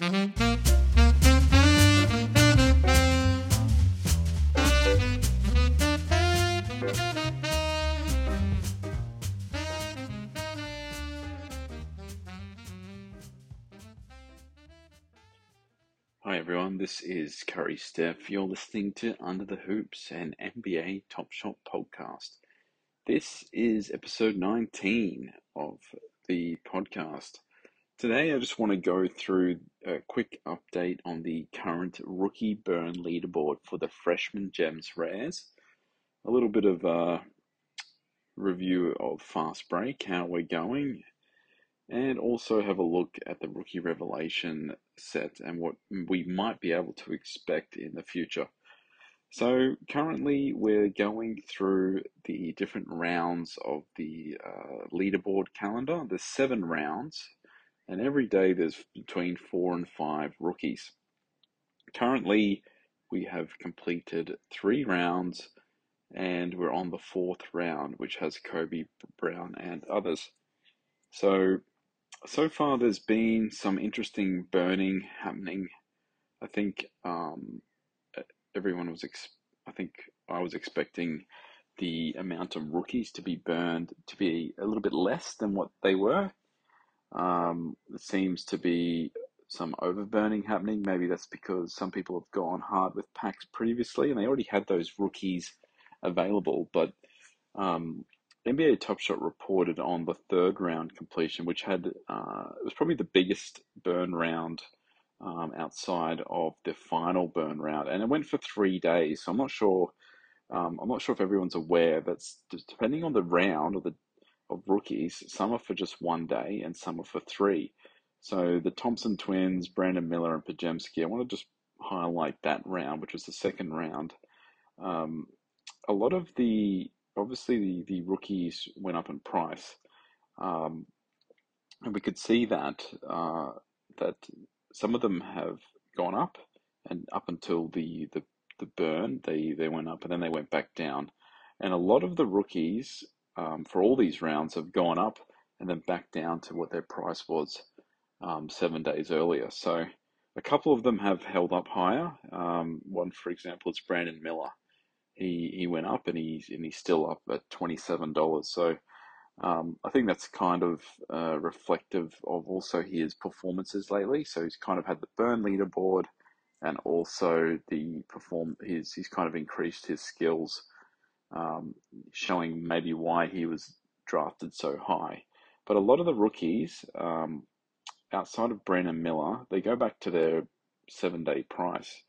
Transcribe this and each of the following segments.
Mm-hmm. Hi everyone, this is Curry Steph. You're listening to Under the Hoops, an NBA Top Shot podcast. This is episode 19 of the podcast. Today, I just want to go through a quick update on the current rookie burn leaderboard for the freshman gems rares. A little bit of a review of fast break, how we're going, and also have a look at the rookie revelation set and what we might be able to expect in the future. So, currently, we're going through the different rounds of the uh, leaderboard calendar. There's seven rounds and every day there's between four and five rookies. Currently, we have completed three rounds and we're on the fourth round, which has Kobe Brown and others. So, so far there's been some interesting burning happening. I think um, everyone was, ex- I think I was expecting the amount of rookies to be burned to be a little bit less than what they were. Um, there seems to be some overburning happening. Maybe that's because some people have gone hard with packs previously and they already had those rookies available. But um, NBA Top Shot reported on the third round completion, which had uh, it was probably the biggest burn round um, outside of the final burn round, and it went for three days. So I'm not sure. Um, I'm not sure if everyone's aware that depending on the round or the of rookies. Some are for just one day and some are for three. So the Thompson twins, Brandon Miller and Podziemski, I want to just highlight that round, which was the second round. Um, a lot of the, obviously the, the rookies went up in price. Um, and we could see that, uh, that some of them have gone up and up until the, the, the burn, they, they went up and then they went back down. And a lot of the rookies um, for all these rounds have gone up and then back down to what their price was um, seven days earlier. So a couple of them have held up higher. Um, one, for example, is Brandon Miller. He he went up and he's and he's still up at twenty seven dollars. So um, I think that's kind of uh, reflective of also his performances lately. So he's kind of had the burn leaderboard and also the perform. He's he's kind of increased his skills um, showing maybe why he was drafted so high. But a lot of the rookies, um, outside of Brandon Miller, they go back to their seven day price.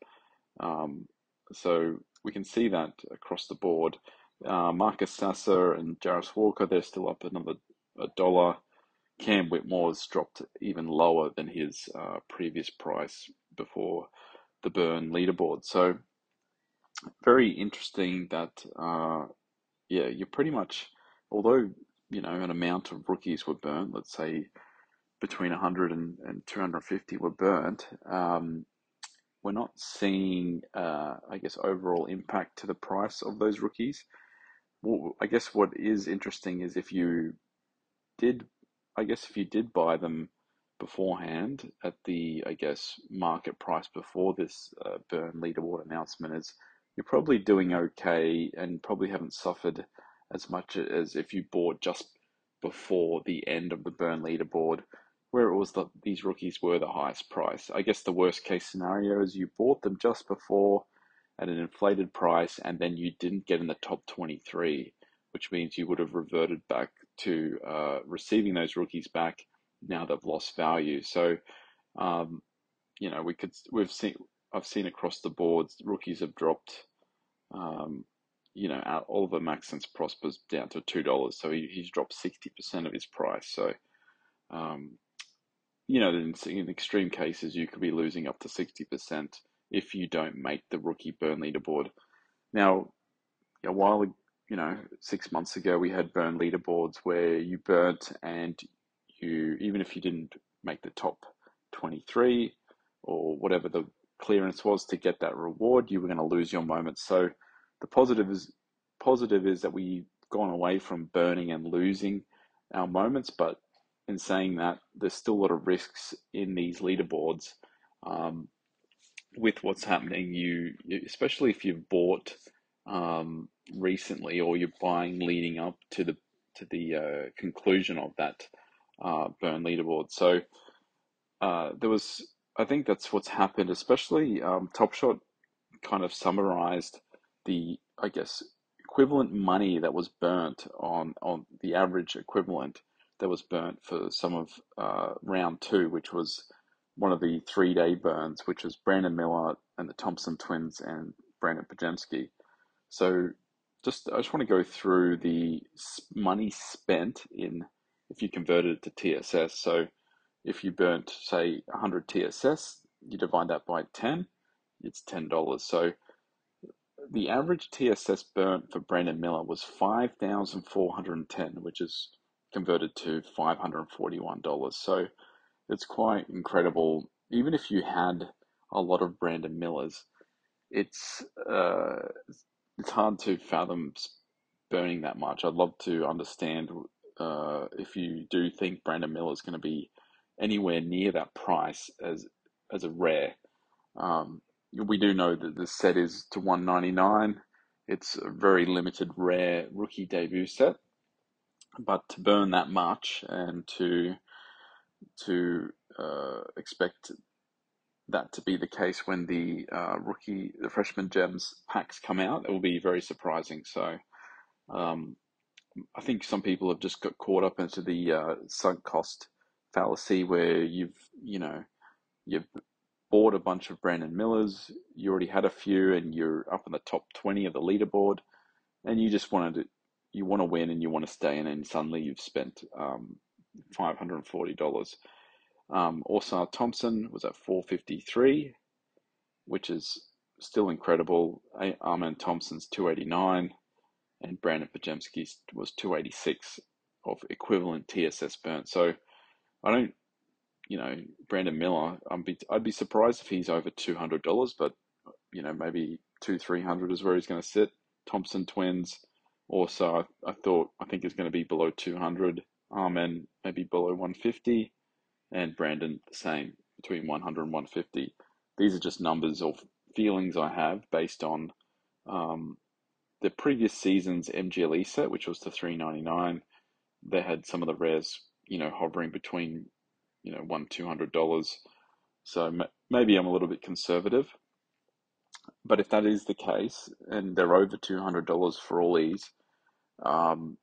Um, so we can see that across the board. Uh, Marcus Sasser and Jarace Walker, they're still up another a dollar. Cam Whitmore's dropped even lower than his uh, previous price before the burn leaderboard. So very interesting that uh, yeah, you're pretty much although you know an amount of rookies were burnt, let's say between 100 and, and 250 were burnt. Um, we're not seeing, uh, I guess, overall impact to the price of those rookies. Well, I guess what is interesting is if you did, I guess, if you did buy them beforehand at the, I guess, market price before this uh, burn leaderboard announcement is you're probably doing okay and probably haven't suffered as much as if you bought just before the end of the burn leaderboard, where it was that these rookies were the highest price. I guess the worst case scenario is you bought them just before at an inflated price and then you didn't get in the top 23, which means you would have reverted back to uh, receiving those rookies back. Now they've lost value. So, um, you know, we could, we've seen, I've seen across the boards, rookies have dropped. Um, you know, Oliver Maxence Prosper's down to two dollars, so he, he's dropped sixty percent of his price. So, um, you know, in, in extreme cases, you could be losing up to sixty percent if you don't make the rookie burn leaderboard. Now, a while, you know, six months ago, we had burn leaderboards where you burnt and you, even if you didn't make the top twenty three or whatever the clearance was to get that reward, you were going to lose your moments. So the positive is positive is that we've gone away from burning and losing our moments, but in saying that, there's still a lot of risks in these leaderboards Um, with what's happening, you especially if you've bought um, recently or you're buying leading up to the to the uh, conclusion of that uh, burn leaderboard. So uh, there was, I think that's what's happened. Especially um, Top Shot kind of summarized the, I guess, equivalent money that was burnt on on the average equivalent that was burnt for some of uh, round two, which was one of the three day burns, which was Brandon Miller and the Thompson twins and Brandon Podziemski. So just I just want to go through the money spent in if you converted it to TSS. So if you burnt say 100 TSS, you divide that by 10, it's $10. So the average TSS burnt for Brandon Miller was 5,410, which is converted to $541. So it's quite incredible. Even if you had a lot of Brandon Millers, it's uh, it's hard to fathom burning that much. I'd love to understand uh, if you do think Brandon Miller is going to be anywhere near that price as as a rare. Um, we do know that the set is to 199. It's a very limited rare rookie debut set, but to burn that much and to to uh, expect that to be the case when the uh, rookie, the freshman gems packs come out, it will be very surprising. So, um, I think some people have just got caught up into the uh, sunk cost fallacy where you've, you know, you've bought a bunch of Brandon Millers, you already had a few, and you're up in the top 20 of the leaderboard, and you just wanted to, you want to win and you want to stay and suddenly you've spent um, $540. Um, also, Thompson was at 453, which is still incredible. Amen Thompson's 289, and Brandon Podziemski was 286 of equivalent TSS burnt. So I don't you know, Brandon Miller, I'd be, I'd be surprised if he's over $200, but, you know, maybe two, 300 is where he's going to sit. Thompson twins, also, I, I thought, I think is going to be below 200, um, and maybe below 150, and Brandon the same, between 100 and 150. These are just numbers or feelings I have based on um, the previous season's MGLE set, which was the 399. They had some of the rares, you know, hovering between you know one two hundred dollars. So maybe I'm a little bit conservative, but if that is the case and they're over two hundred dollars for all these, um,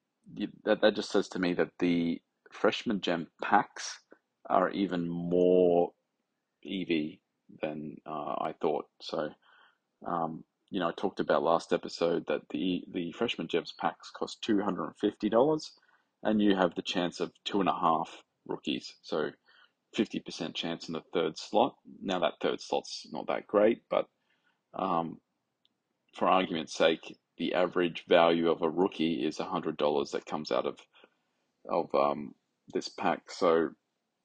that that just says to me that the freshman gem packs are even more EV than uh, I thought. So, um, you know, I talked about last episode that the the freshman gems packs cost two hundred and fifty dollars, and you have the chance of two and a half rookies. So 50% chance in the third slot. Now, that third slot's not that great, but um, for argument's sake, the average value of a rookie is $100 that comes out of, of um, this pack. So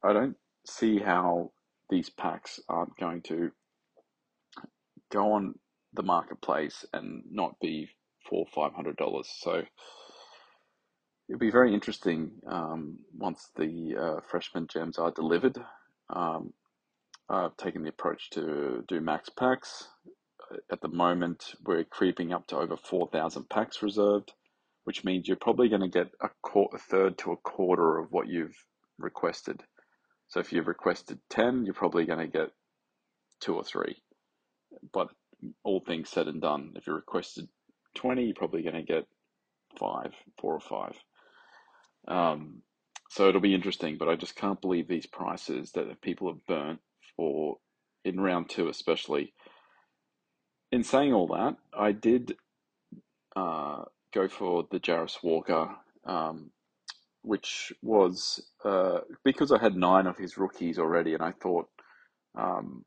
I don't see how these packs aren't going to go on the marketplace and not be four five hundred dollars. So It'll be very interesting um, once the uh, freshman gems are delivered. Um, I've taken the approach to do max packs. At the moment, we're creeping up to over 4,000 packs reserved, which means you're probably going to get a, a third to a quarter of what you've requested. So if you've requested 10, you're probably going to get two or three. But all things said and done, if you requested 20, you're probably going to get five, four or five. Um, so it'll be interesting, but I just can't believe these prices that people have burnt for in round two, especially. In saying all that, I did uh, go for the Jarace Walker, um, which was uh, because I had nine of his rookies already, and I thought, um,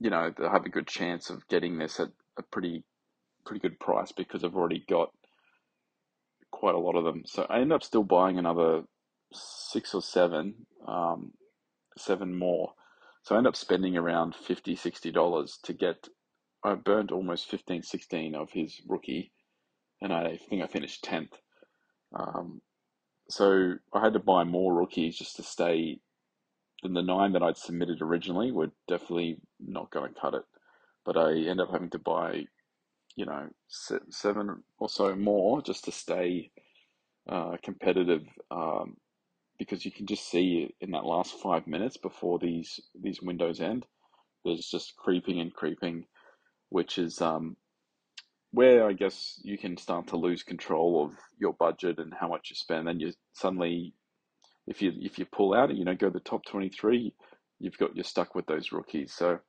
you know, they have a good chance of getting this at a pretty pretty good price because I've already got quite a lot of them. So I ended up still buying another six or seven, um, seven more. So I ended up spending around 50 $60 to get, I burned almost 15, 16 of his rookie, and I think I finished 10th. Um, so I had to buy more rookies just to stay. Than the nine that I'd submitted originally were definitely not going to cut it. But I end up having to buy, you know, seven or so more just to stay uh, competitive. Um, because you can just see in that last five minutes before these these windows end, there's just creeping and creeping, which is um, where I guess you can start to lose control of your budget and how much you spend. Then you suddenly, if you if you pull out and you don't go to the top twenty three, you've got you're stuck with those rookies. So,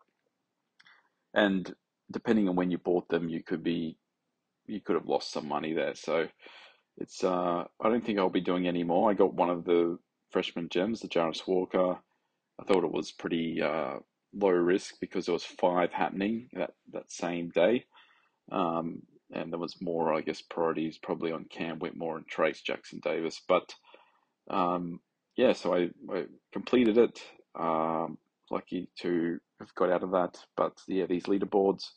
and depending on when you bought them, you could be you could have lost some money there. So it's uh I don't think I'll be doing any more. I got one of the freshman gems, the Jarace Walker. I thought it was pretty uh, low risk because there was five happening that that same day. Um, and there was more, I guess, priorities probably on Cam Whitmore and Trayce Jackson Davis. But um, yeah, so I, I completed it. Um, lucky to have got out of that. But yeah, these leaderboards,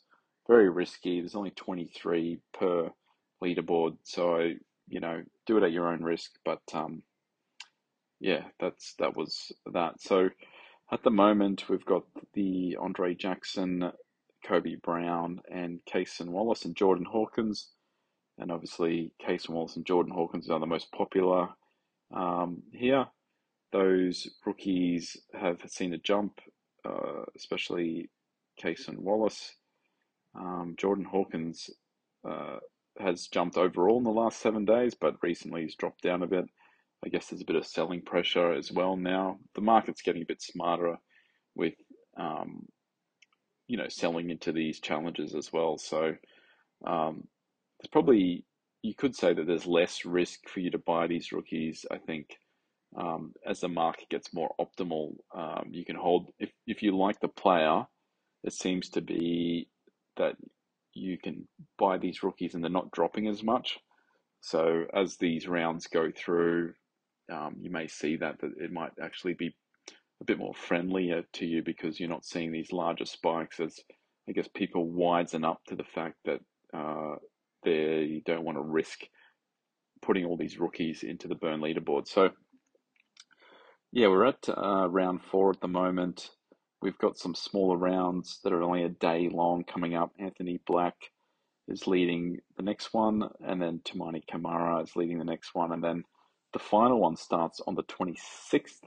very risky. There's only 23 per leaderboard. So, you know, do it at your own risk. But um, yeah, that's that was that. So at the moment, we've got the Andre Jackson Kobe Brown and Cason Wallace and Jordan Hawkins. And obviously, Cason Wallace and Jordan Hawkins are the most popular um, here. Those rookies have seen a jump, uh, especially Cason Wallace. Um, Jordan Hawkins uh, has jumped overall in the last seven days, but recently he's dropped down a bit. I guess there's a bit of selling pressure as well now. The market's getting a bit smarter with um, you know selling into these challenges as well. So um, there's probably you could say that there's less risk for you to buy these rookies. I think um, as the market gets more optimal, um, you can hold if if you like the player. It seems to be that you can buy these rookies and they're not dropping as much. So as these rounds go through, um, you may see that, that it might actually be a bit more friendlier to you because you're not seeing these larger spikes as I guess people wisen up to the fact that uh, they don't want to risk putting all these rookies into the burn leaderboard. So yeah, we're at uh, round four at the moment. We've got some smaller rounds that are only a day long coming up. Anthony Black is leading the next one, and then Toumani Camara is leading the next one, and then the final one starts on the 26th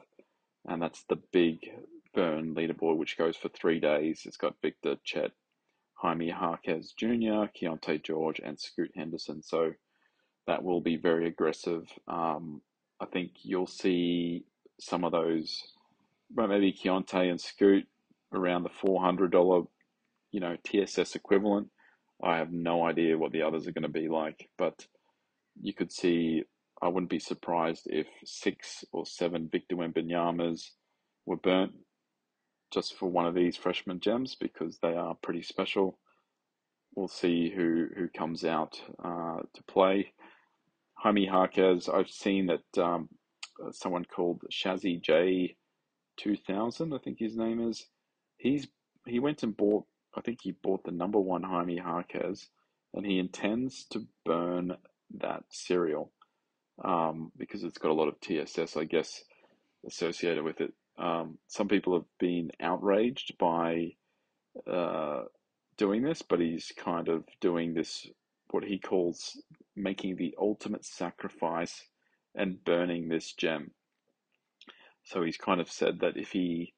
and that's the big burn leaderboard, which goes for three days. It's got Victor, Chet, Jaime Jaquez Jr., Keyonte George, and Scoot Henderson. So that will be very aggressive. Um, I think you'll see some of those, but maybe Keyonte and Scoot around the four hundred dollar, you know, TSS equivalent. I have no idea what the others are going to be like, but you could see I wouldn't be surprised if six or seven Victor Wembanyama's were burnt just for one of these freshman gems because they are pretty special. We'll see who, who comes out uh, to play. Jaime Jaquez, I've seen that um, someone called Shazzy J 2000, I think his name is. He's he went and bought, I think he bought the number one Jaime Jaquez, and he intends to burn that serial um, because it's got a lot of TSS, I guess, associated with it. Um, some people have been outraged by uh, doing this, but he's kind of doing this, what he calls making the ultimate sacrifice and burning this gem. So he's kind of said that if he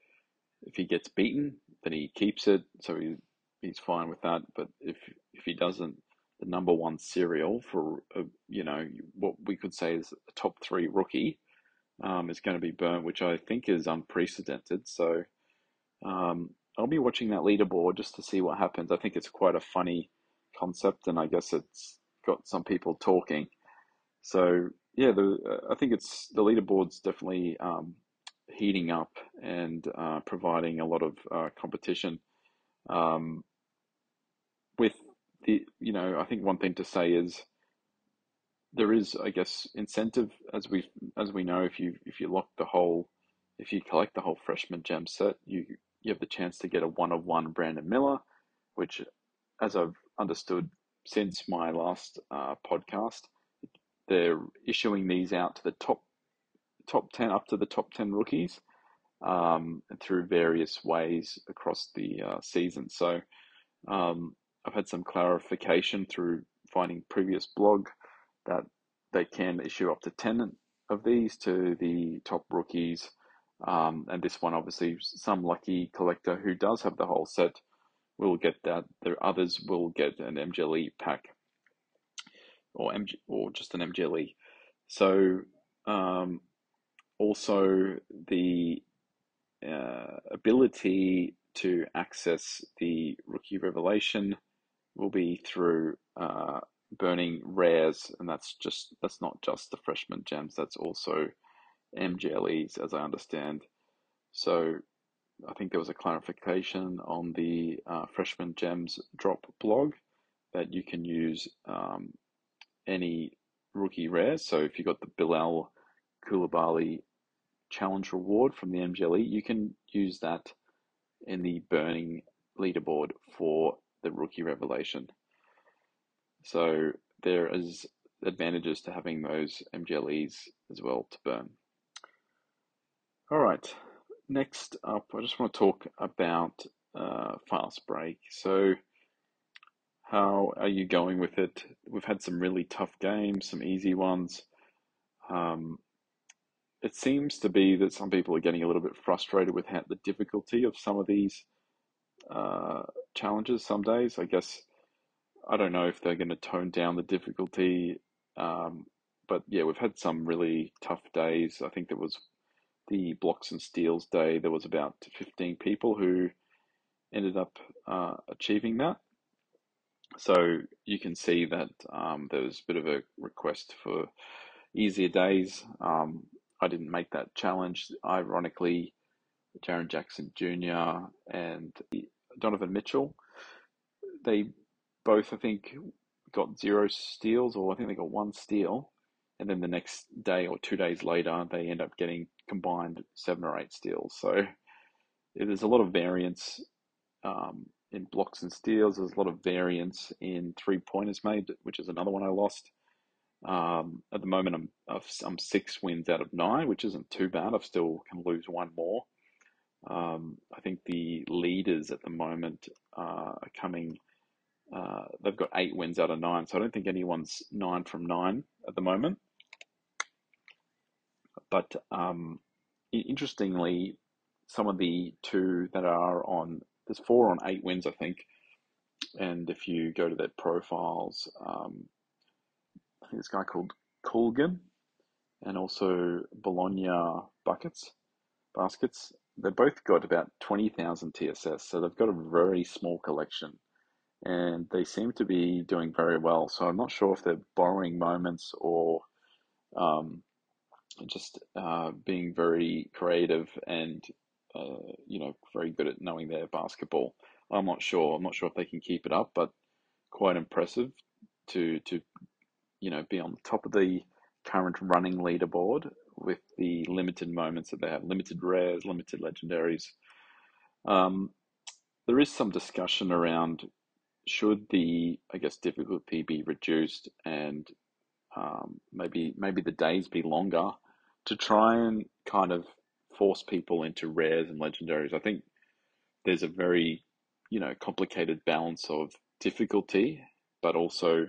if he gets beaten, then he keeps it. So he he's fine with that. But if if he doesn't, the number one serial for a, you know what we could say is a top three rookie um, is going to be burnt, which I think is unprecedented. So um, I'll be watching that leaderboard just to see what happens. I think it's quite a funny concept, and I guess it's got some people talking. So yeah, the I think it's the leaderboard's definitely um, heating up and uh, providing a lot of uh, competition. Um, with the you know I think one thing to say is there is I guess incentive as we as we know if you if you lock the whole if you collect the whole freshman gem set you you have the chance to get a one of one Brandon Miller, which as I've understood since my last uh, podcast, they're issuing these out to the top top ten up to the top ten rookies, um, through various ways across the uh, season. So um, I've had some clarification through finding previous blog that they can issue up to 10 of these to the top rookies. Um, and this one, obviously, some lucky collector who does have the whole set will get that. The others will get an MGLE pack or MG, or just an MGLE. So um, also the uh, ability to access the rookie revelation will be through uh, burning rares, and that's just that's not just the freshman gems. That's also MGLEs, as I understand. So I think there was a clarification on the uh, freshman gems drop blog that you can use um, any rookie rares. So if you got the Bilal Coulibaly challenge reward from the MGLE, you can use that in the burning leaderboard for the rookie revelation. So there is advantages to having those MGLEs as well to burn. All right, next up, I just want to talk about uh, fast break. So, how are you going with it? We've had some really tough games, some easy ones. Um, it seems to be that some people are getting a little bit frustrated with how, the difficulty of some of these uh, challenges some days. I guess I don't know if they're going to tone down the difficulty, um, but yeah, we've had some really tough days. I think there was the blocks and steals day. There was about 15 people who ended up uh, achieving that. So you can see that um, there was a bit of a request for easier days. Um, I didn't make that challenge. Ironically, Jaren Jackson Jr. and Donovan Mitchell, they both, I think, got zero steals, or I think they got one steal. And then the next day or two days later, they end up getting combined seven or eight steals. So there's a lot of variance um, in blocks and steals. There's a lot of variance in three pointers made, which is another one I lost. Um, at the moment, I'm I'm six wins out of nine, which isn't too bad. I've still can lose one more. Um, I think the leaders at the moment uh, are coming. Uh, they've got eight wins out of nine, so I don't think anyone's nine from nine at the moment. But um, interestingly, some of the two that are on there's four on eight wins, I think. And if you go to their profiles, um, I think this guy called Colgan and also Bologna buckets, baskets. They both got about 20,000 TSS, so they've got a very small collection and they seem to be doing very well. So I'm not sure if they're borrowing moments or um, just uh, being very creative and uh, you know very good at knowing their basketball. I'm not sure. I'm not sure if they can keep it up, but quite impressive to to you know, be on the top of the current running leaderboard with the limited moments that they have, limited rares, limited legendaries. Um, there is some discussion around should the, I guess, difficulty be reduced and um, maybe maybe the days be longer to try and kind of force people into rares and legendaries. I think there's a very, you know, complicated balance of difficulty, but also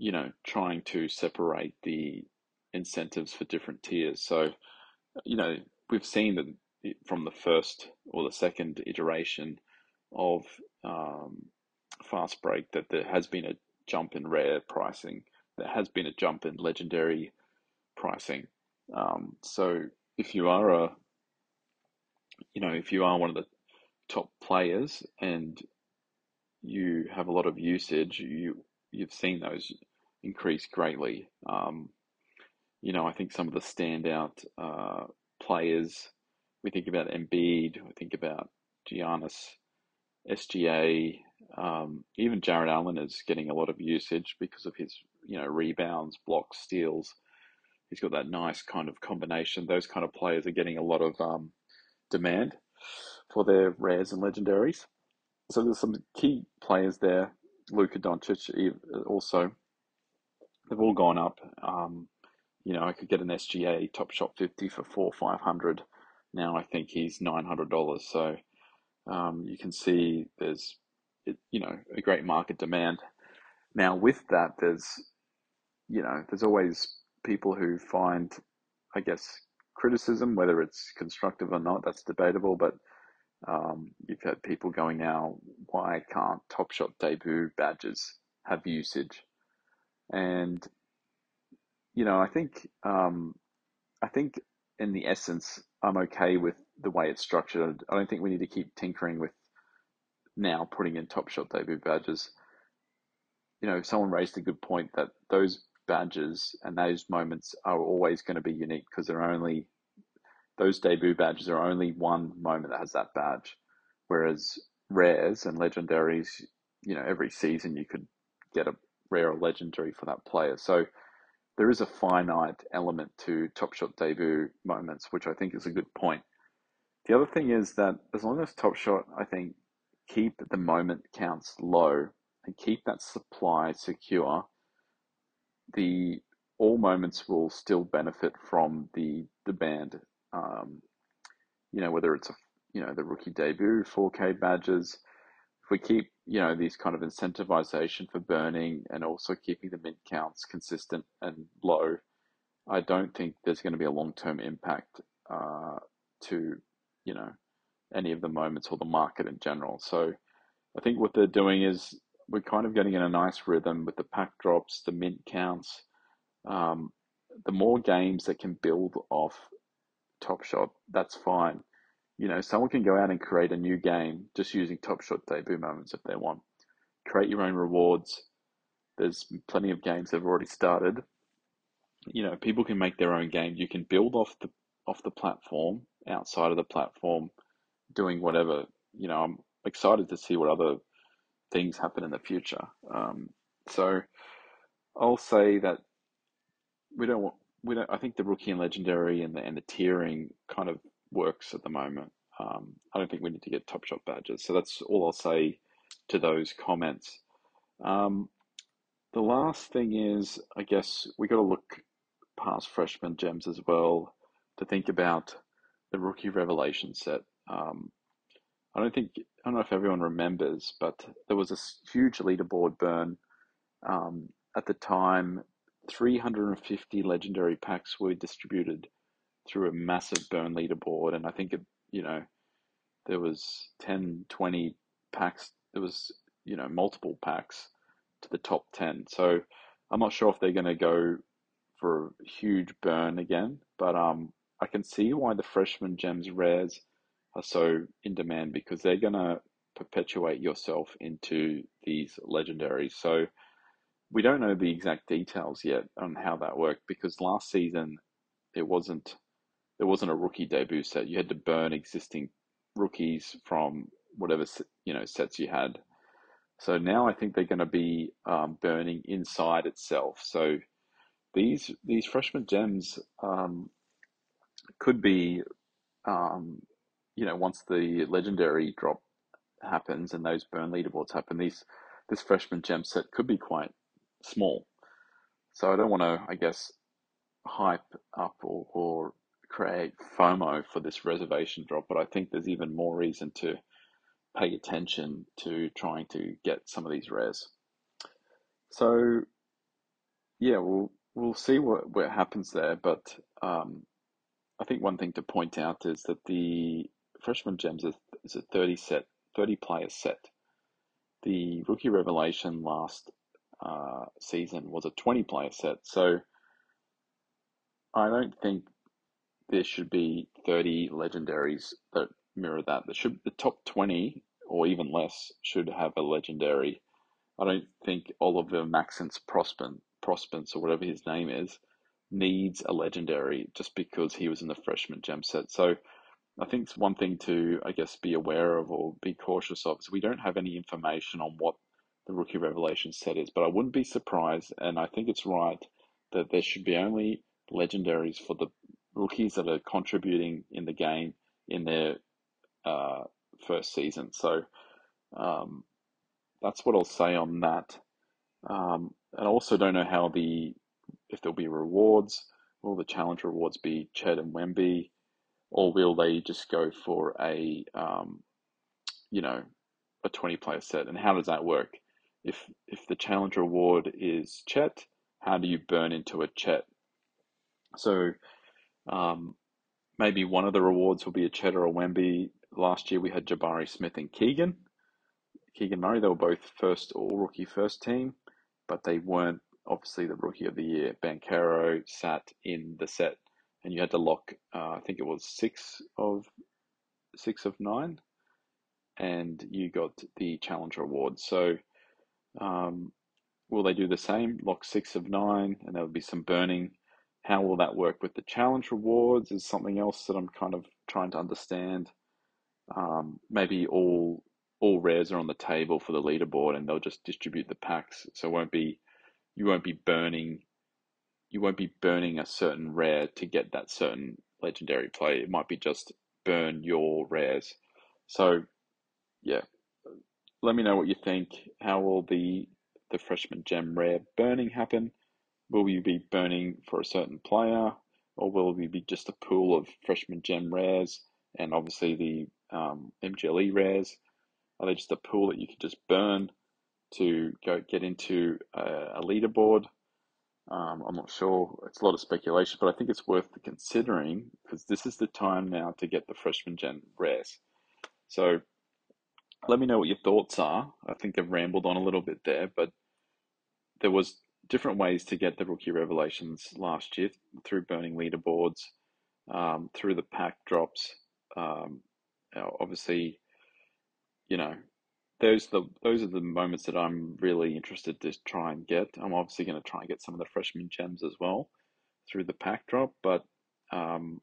you know, trying to separate the incentives for different tiers. So, you know, we've seen that from the first or the second iteration of um, Fast Break that there has been a jump in rare pricing, there has been a jump in legendary pricing. Um, so, if you are a, you know, if you are one of the top players and you have a lot of usage, you you've seen those increased greatly. Um, you know, I think some of the standout uh, players, we think about Embiid, we think about Giannis, SGA, um, even Jarrett Allen is getting a lot of usage because of his, you know, rebounds, blocks, steals. He's got that nice kind of combination. Those kind of players are getting a lot of um, demand for their rares and legendaries. So there's some key players there. Luka Doncic also they've all gone up. Um, you know, I could get an SGA Top Shot 50 for four five hundred. Now I think he's nine hundred dollars. So um, you can see there's you know a great market demand. Now with that, there's you know there's always people who find, I guess, criticism, whether it's constructive or not. That's debatable, but um, you've had people going now, why can't Top Shot debut badges have usage? And you know, I think um, I think in the essence, I'm okay with the way it's structured. I don't think we need to keep tinkering with now putting in Top Shot debut badges. You know, someone raised a good point that those badges and those moments are always going to be unique because they're only those debut badges are only one moment that has that badge. Whereas rares and legendaries, you know, every season you could get a rare or legendary for that player. So there is a finite element to Top Shot debut moments, which I think is a good point. The other thing is that as long as Top Shot, I think, keep the moment counts low and keep that supply secure, the all moments will still benefit from the demand um, you know, whether it's a you know the rookie debut 4K badges. We keep you know these kind of incentivization for burning and also keeping the mint counts consistent and low, I don't think there's going to be a long term impact uh, to you know any of the moments or the market in general. So I think what they're doing is we're kind of getting in a nice rhythm with the pack drops, the mint counts. Um, the more games that can build off Top Shot, that's fine. You know, someone can go out and create a new game just using Top Shot debut moments if they want. Create your own rewards. There's plenty of games that have already started. You know, people can make their own games. You can build off the off the platform, outside of the platform, doing whatever. You know, I'm excited to see what other things happen in the future. Um, so I'll say that we don't want we don't. I think the rookie and legendary and the and the tiering kind of works at the moment. Um, I don't think we need to get top shot badges. So that's all I'll say to those comments. Um, the last thing is, I guess we got to look past freshman gems as well to think about the rookie revelation set. Um, I don't think I don't know if everyone remembers, but there was a huge leaderboard burn um, at the time 350 legendary packs were distributed through a massive burn leaderboard, and I think it, you know, there was 10, 20 packs. There was, you know, multiple packs to the top 10. So I'm not sure if they're going to go for a huge burn again, but um, I can see why the freshman gems rares are so in demand because they're going to perpetuate yourself into these legendaries. So we don't know the exact details yet on how that worked because last season it wasn't there wasn't a rookie debut set. You had to burn existing rookies from whatever you know sets you had. So now I think they're going to be um, burning inside itself. So these these freshman gems um, could be, um, you know, once the legendary drop happens and those burn leaderboards happen, these this freshman gem set could be quite small. So I don't want to, I guess, hype up or, or create FOMO for this reservation drop, but I think there's even more reason to pay attention to trying to get some of these rares. So yeah, we'll we'll see what what happens there, but um, I think one thing to point out is that the freshman gems is, is a 30 set 30 player set. The rookie revelation last uh, season was a 20 player set. So I don't think there should be 30 legendaries that mirror that. There should the top 20 or even less should have a legendary. I don't think Oliver Maxence Prospin, Prospence or whatever his name is needs a legendary just because he was in the freshman gem set. So I think it's one thing to, I guess, be aware of or be cautious of we don't have any information on what the rookie revelation set is, but I wouldn't be surprised, and I think it's right that there should be only legendaries for the rookies that are contributing in the game in their uh, first season. So um, that's what I'll say on that. Um, and I also don't know how the if there'll be rewards. Will the challenge rewards be Chet and Wemby? or will they just go for a um, you know a 20 player set and how does that work if if the challenge reward is chet how do you burn into a chet so um, maybe one of the rewards will be a Cheddar or wemby last year we had jabari smith and keegan keegan murray they were both first all rookie first team but they weren't obviously the rookie of the year Banchero sat in the set and you had to lock uh, i think it was six of six of nine and you got the Challenge Reward. So, um, will they do the same? Lock six of nine, and there will be some burning. How will that work with the Challenge Rewards? Is something else that I'm kind of trying to understand. Um, maybe all all rares are on the table for the leaderboard, and they'll just distribute the packs. So it won't be you won't be burning you won't be burning a certain rare to get that certain legendary play. It might be just burn your rares. So yeah, let me know what you think. How will the the freshman gem rare burning happen? Will you be burning for a certain player, or will we be just a pool of freshman gem rares and obviously the um, MGLE rares? Are they just a pool that you can just burn to go get into a, a leaderboard? Um, I'm not sure. It's a lot of speculation, but I think it's worth considering because this is the time now to get the freshman gem rares. So let me know what your thoughts are. I think I've rambled on a little bit there, but there was different ways to get the rookie revelations last year through burning leaderboards, um, through the pack drops. Um, obviously, you know, those the those are the moments that I'm really interested to try and get. I'm obviously going to try and get some of the freshman gems as well through the pack drop, but um,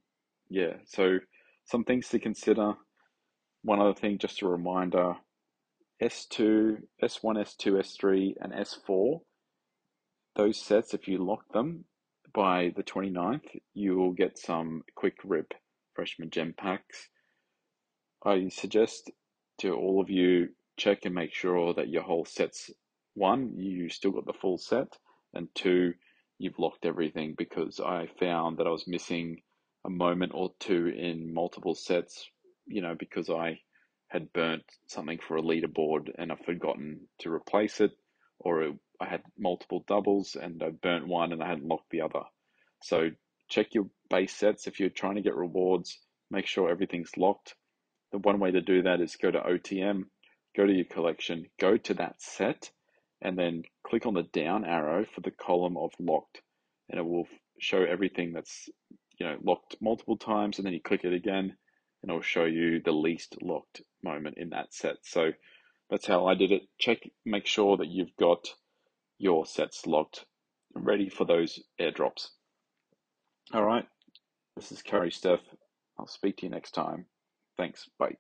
yeah, so some things to consider one other thing, just a reminder S2, S1, S2, S3, and S4, those sets, if you lock them by the 29th, you will get some quick rip freshman gem packs. I suggest to all of you check and make sure that your whole set's one, you still got the full set, and two, you've locked everything because I found that I was missing a moment or two in multiple sets you know, because I had burnt something for a leaderboard and I've forgotten to replace it, or it, I had multiple doubles and I burnt one and I hadn't locked the other. So check your base sets if you're trying to get rewards. Make sure everything's locked. The one way to do that is go to OTM, go to your collection, go to that set, and then click on the down arrow for the column of locked, and it will show everything that's you know locked multiple times, and then you click it again, and it'll show you the least locked moment in that set. So that's how I did it. Check, make sure that you've got your sets locked, ready for those airdrops. All right, this is Curry Steph. I'll speak to you next time. Thanks. Bye.